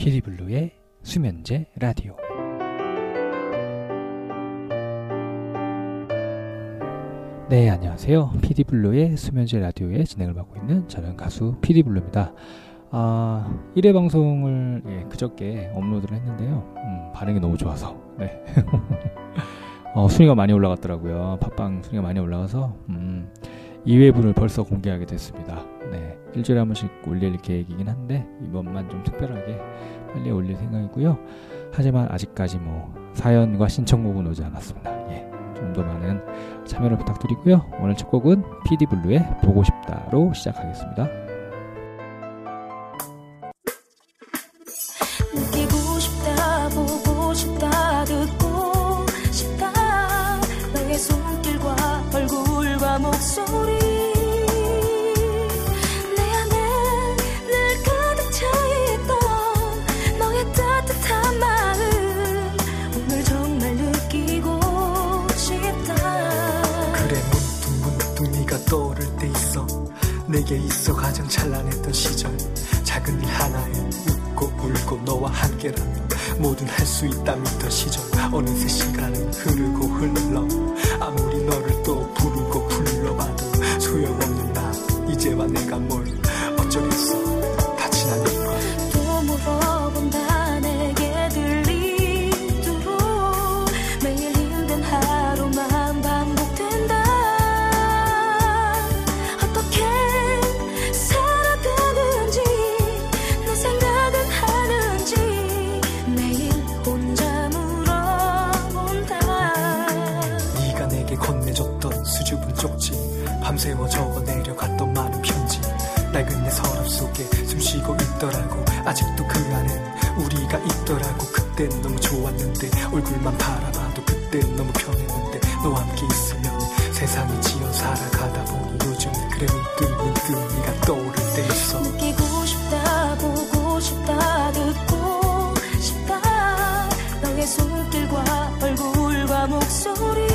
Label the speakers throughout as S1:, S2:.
S1: 피디블루의 수면제 라디오. 네 안녕하세요. 피디블루의 수면제 라디오의 진행을 맡고 있는 저는 가수 피디블루입니다. 아 1회 방송을 예, 그저께 업로드를 했는데요. 음, 반응이 너무 좋아서. 네. 어, 순위가 많이 올라갔더라고요. 팟빵 순위가 많이 올라가서 음, 2회분을 벌써 공개하게 됐습니다. 네 일주일에 한 번씩 올릴 계획이긴 한데 이번만 좀 특별하게 빨리 올릴 생각이고요. 하지만 아직까지 뭐 사연과 신청곡은 오지 않았습니다. 예, 좀 더 많은 참여를 부탁드리고요. 오늘 첫 곡은 피디블루의 보고 싶다로 시작하겠습니다.
S2: 나에 웃고 울고 너와 함께라면 뭐든 할 수 있다 믿던 시절. 어느새 시간은 흐르고 흘러. 아무리 너를 또 부르고 불러봐도 소용없는 나 이제와 내가 뭘 밤새워 적어 내려 갔던 많은 편지. 낡은 내 서랍 속에 숨쉬고 있더라고. 아직도 그 안엔 우리가 있더라고. 그땐 너무 좋았는데 얼굴만 바라봐도 그땐 너무 편했는데 너와 함께 있으면 세상이 지어 살아가다 보니 요즘 그래 문득 문득 네가 떠오를 때 있어.
S3: 느끼고 싶다 보고 싶다 듣고 싶다. 너의 손길과 얼굴과 목소리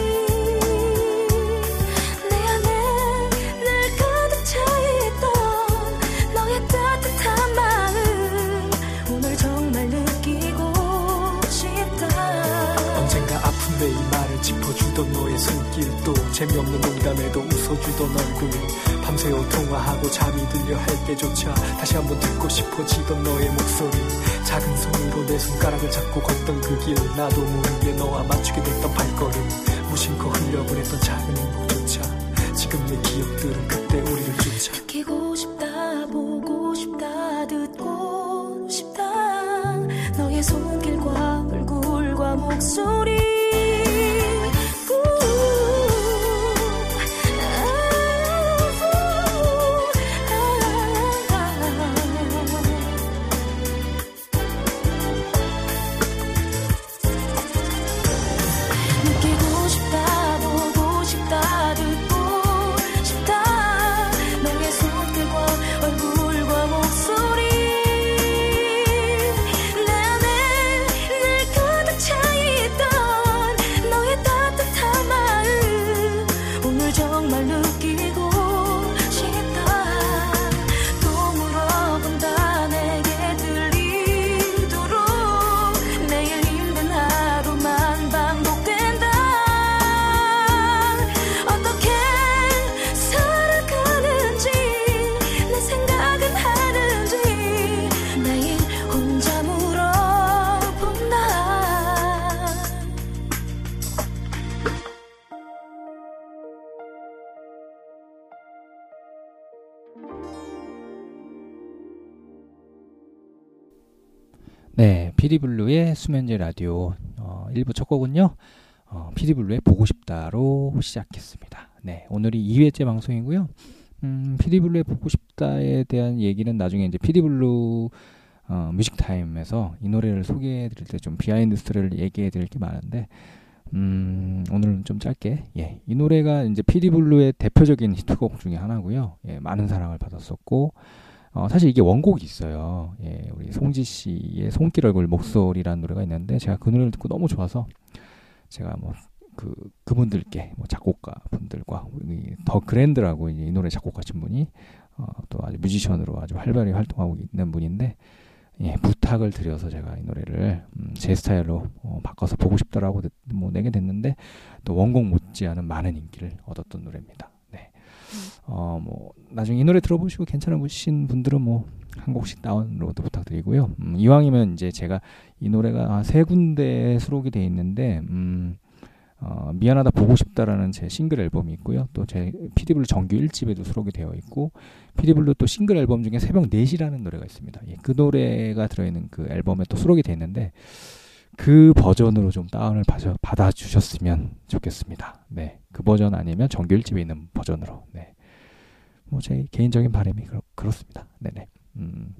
S3: 내
S2: 이 말을 짚어주던 너의 손길 도 재미없는 농담에도 웃어주던 얼굴 밤새워 통화하고 잠이 들려 할 때조차 다시 한번 듣고 싶어지던 너의 목소리. 작은 손으로 내 손가락을 잡고 걷던 그 길 나도 모르게 너와 맞추게 됐던 발걸음. 무심코 흘려보냈던 작은 행복조차 지금 내 기억들은 그때 우리를 쫓아.
S3: 느끼고 싶다 보고 싶다 듣고 싶다. 너의 손길과 얼굴과 목소리
S1: 피디블루의 수면제 라디오 어, 1부 첫 곡은요. 어, 피디블루의 보고 싶다로 시작했습니다. 네, 오늘이 2회째 방송이고요. 음, 피디블루의 보고 싶다에 대한 얘기는 나중에 이제 피디블루 어, music time에서 이 노래를 소개해 드릴 때 좀 behind story를 얘기해 드릴 게 많은데 음, 오늘은 좀 짧게 예, 이 노래가 이제 피디블루의 대표적인 히트곡 중에 하나고요. 예, 많은 사랑을 받았었고 어, 사실 이게 원곡이 있어요. 예, 우리 송지 씨의 손길 얼굴 목소리라는 노래가 있는데 제가 그 노래를 듣고 너무 좋아서 제가 뭐 그 그분들께 뭐 작곡가 분들과 더 그랜드라고 이 노래 작곡하신 분이 어, 또 아주 뮤지션으로 아주 활발히 활동하고 있는 분인데 예, 부탁을 드려서 제가 이 노래를 음, 제 스타일로 어, 바꿔서 보고 싶다라고 내- 뭐 내게 됐는데 또 원곡 못지않은 많은 인기를 얻었던 노래입니다. 네. 어, 뭐 나중에 이 노래 들어보시고 괜찮으신 분들은 뭐 한 곡씩 다운로드 부탁드리고요. 음, 이왕이면 이제 제가 이 노래가 세 군데에 수록이 돼 있는데 음, 어, 미안하다 보고 싶다라는 제 싱글 앨범이 있고요. 또 제 피디블루 정규 1집에도 수록이 되어 있고 피디블루 또 싱글 앨범 중에 새벽 4시라는 노래가 있습니다. 예, 그 노래가 들어있는 그 앨범에 또 수록이 돼 있는데 그 버전으로 좀 다운을 받아, 받아 주셨으면 좋겠습니다. 네, 그 버전 아니면 정규 1집에 있는 버전으로. 네, 뭐 제 개인적인 바람이 그렇, 그렇습니다. 네네. 음,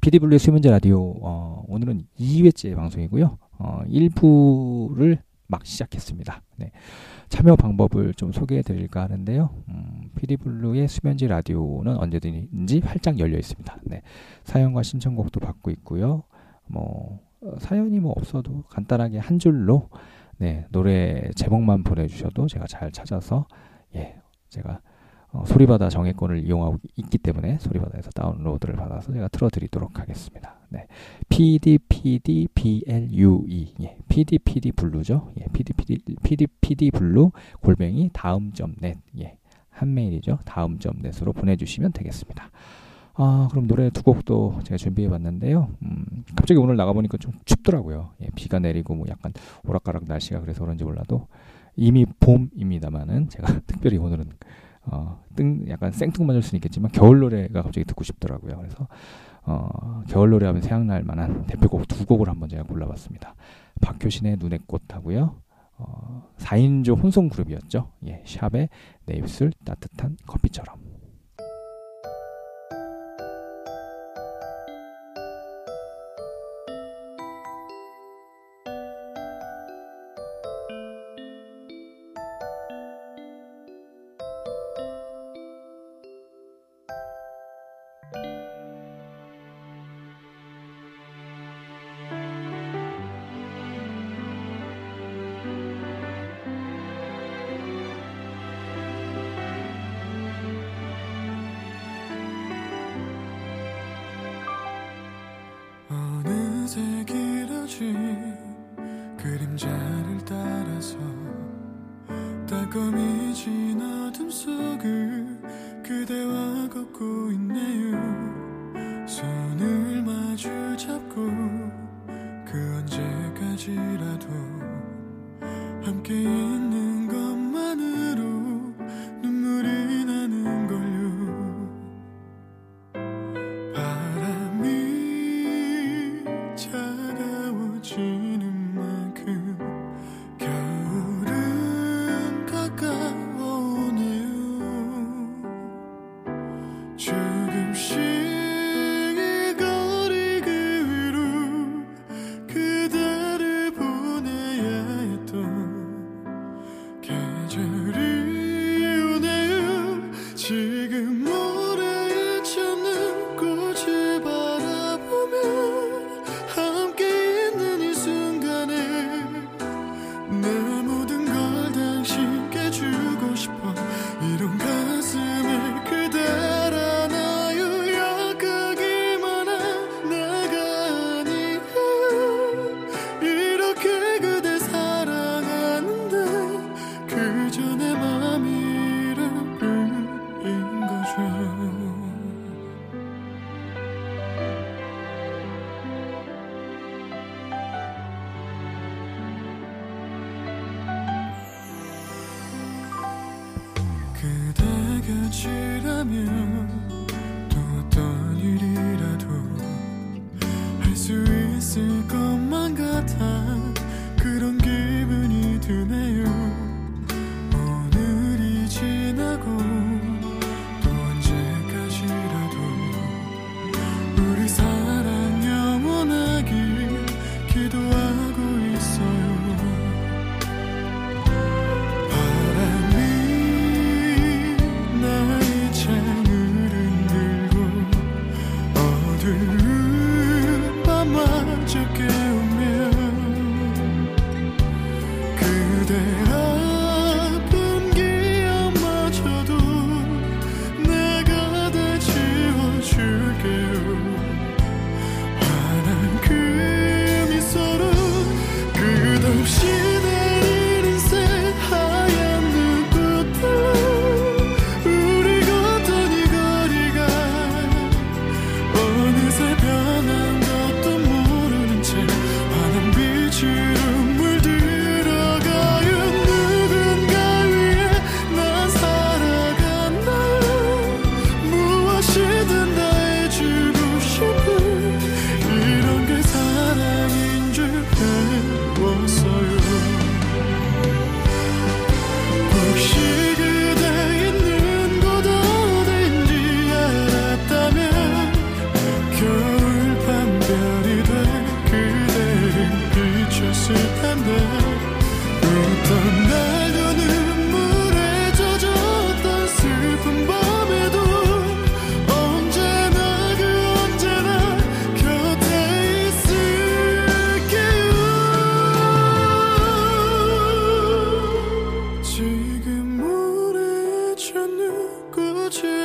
S1: 피디블루의 수문제 라디오 어, 오늘은 2회째 방송이고요. 어, 1부를 막 시작했습니다. 네. 참여 방법을 좀 소개해 드릴까 하는데요. 음, 피디블루의 수면지 라디오는 언제든지 활짝 열려 있습니다. 네. 사연과 신청곡도 받고 있고요. 뭐 어, 사연이 뭐 없어도 간단하게 한 줄로 네, 노래 제목만 보내주셔도 제가 잘 찾아서 예, 제가 어, 소리바다 정액권을 이용하고 있기 때문에 소리바다에서 다운로드를 받아서 제가 틀어드리도록 하겠습니다. 네, PDPDBLUE 예, PDPD blue죠. 예, PDPD PDPD blue 골뱅이 다음 점 net. 예, 한메일이죠. 다음 점 net으로 보내주시면 되겠습니다. 아, 그럼 노래 두 곡도 제가 준비해 봤는데요. 음, 갑자기 오늘 나가보니까 좀 춥더라고요. 예, 비가 내리고 뭐 약간 오락가락 날씨가 그래서 그런지 몰라도 이미 봄입니다만은 제가 특별히 오늘은 어, 뜬 약간 생뚱 맞을 수는 있겠지만 겨울 노래가 갑자기 듣고 싶더라고요. 그래서 어, 겨울 노래 하면 생각날 만한 대표곡 두 곡을 한번 제가 골라봤습니다. 박효신의 눈의 꽃하고요. 어, 4인조 혼성 그룹이었죠. 예, 샵의 내 입술 따뜻한 커피처럼.
S4: 어느새 길어진 그림자를 따라서 따끔해진 어둠
S5: 속을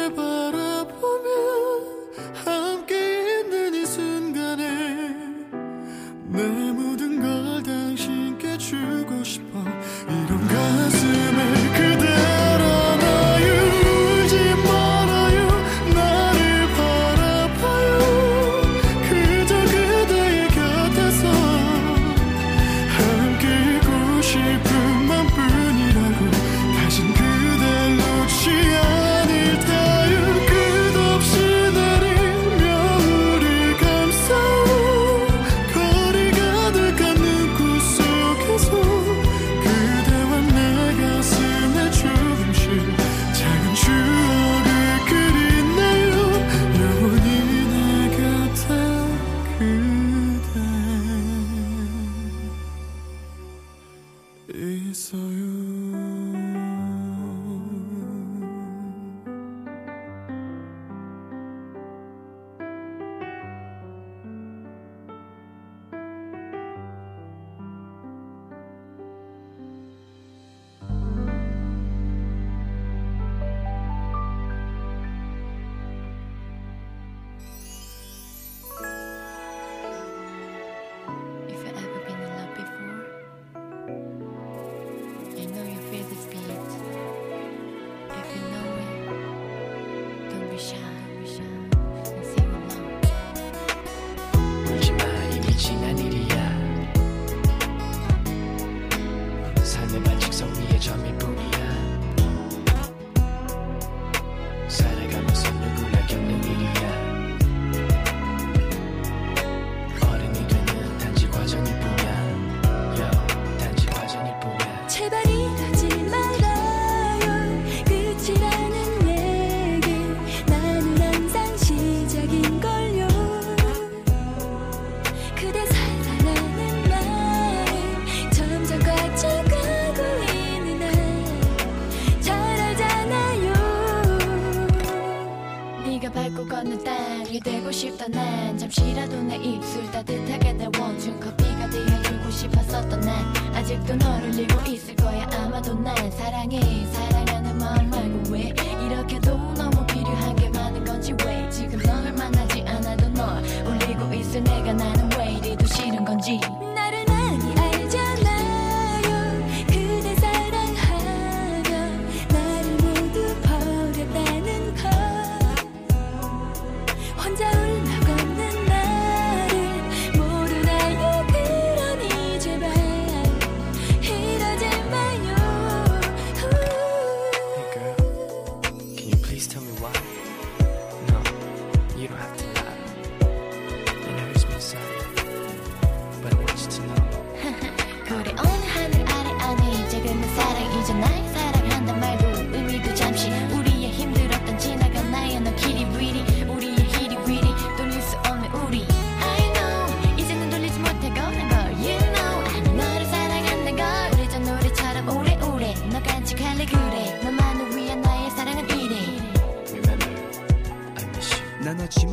S4: but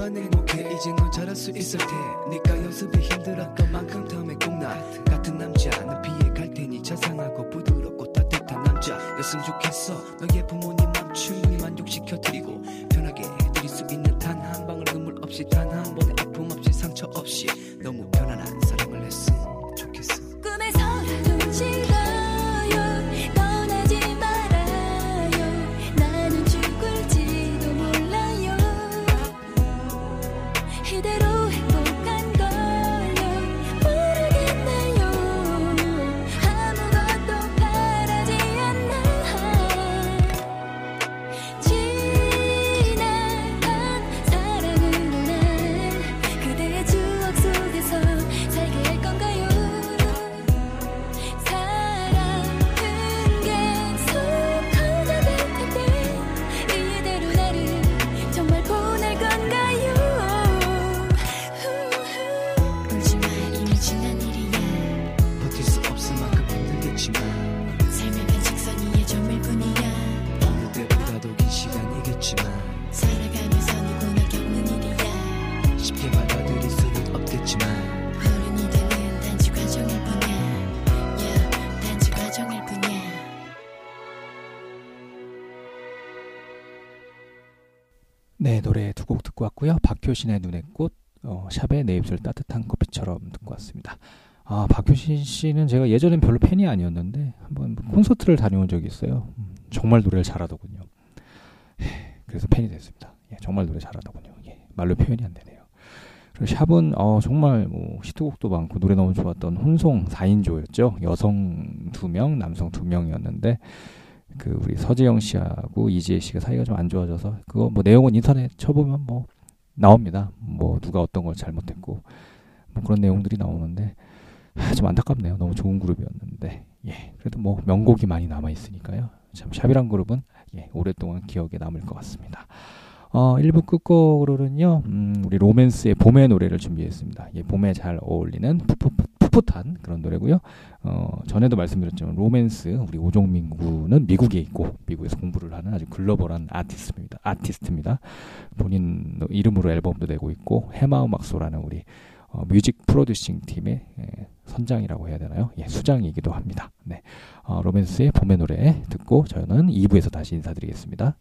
S3: 넌 행복해 이젠 넌 잘할 수 있을 테 니까 연습이 힘들었던 만큼 다음에 꼭나. 같은 남자 는 피해갈 테니 자상하고 부드럽고 따뜻한 남자였으면 좋겠어. 너의 부모 같지만 삶의 단식선 위에 점일 뿐이야. 어느 때보다도 긴 시간이겠지만
S6: 살아가면서 누구나 겪는 일이야. 쉽게 받아들일 수는 없겠지만 어른이 되는 단지 과정일 뿐이야. yeah, 단지 과정일 뿐이야.
S1: 네 노래 두 곡 듣고 왔고요. 박효신의 눈의 꽃 어, 샵의 내 입술 따뜻한 커피처럼 듣고 왔습니다. 아, 박효신 씨는 제가 예전엔 별로 팬이 아니었는데 한번 콘서트를 다녀온 적이 있어요. 음, 정말 노래를 잘하더군요. 해, 그래서 팬이 됐습니다. 예, 정말 노래 잘하더군요. 예, 말로 표현이 안 되네요. 그리고 샵은 어, 정말 뭐 히트곡도 많고 노래 너무 좋았던 혼송 4인조였죠. 여성 2명, 남성 2명이었는데 그 우리 서재영 씨하고 이지혜 씨가 사이가 좀 안 좋아져서 그거 뭐 내용은 인터넷 쳐보면 뭐 나옵니다. 뭐 누가 어떤 걸 잘못했고 뭐 그런 내용들이 나오는데 아, 좀 안타깝네요. 너무 좋은 그룹이었는데 예 그래도 뭐 명곡이 많이 남아 있으니까요. 참 샵이란 그룹은 예 오랫동안 기억에 남을 것 같습니다. 어 1부 끝곡으로는요 음, 우리 로맨스의 봄의 노래를 준비했습니다. 예 봄에 잘 어울리는 풋풋, 풋풋한 그런 노래고요. 어, 전에도 말씀드렸지만 로맨스 우리 오종민 군은 미국에 있고 미국에서 공부를 하는 아주 글로벌한 아티스트입니다. 아티스트입니다. 본인 이름으로 앨범도 내고 있고 해마 음악소라는 우리 어, 뮤직 프로듀싱 팀의 예, 선장이라고 해야 되나요? 예, 수장이기도 합니다. 네, 어, 로맨스의 봄의 노래 듣고 저는 2부에서 다시 인사드리겠습니다.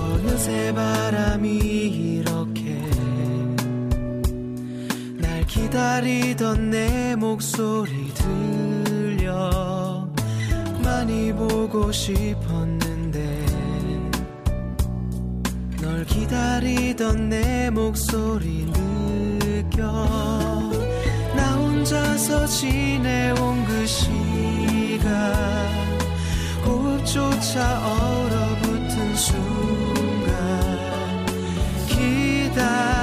S7: 어느새 바람이 이렇게 날 기다리던 내 목소리 들려 많이 보고 싶었는데 널 기다리던 내 목소리 느껴. 나 혼자서 지내온 그 시간 호흡조차 얼어붙은 순간 기다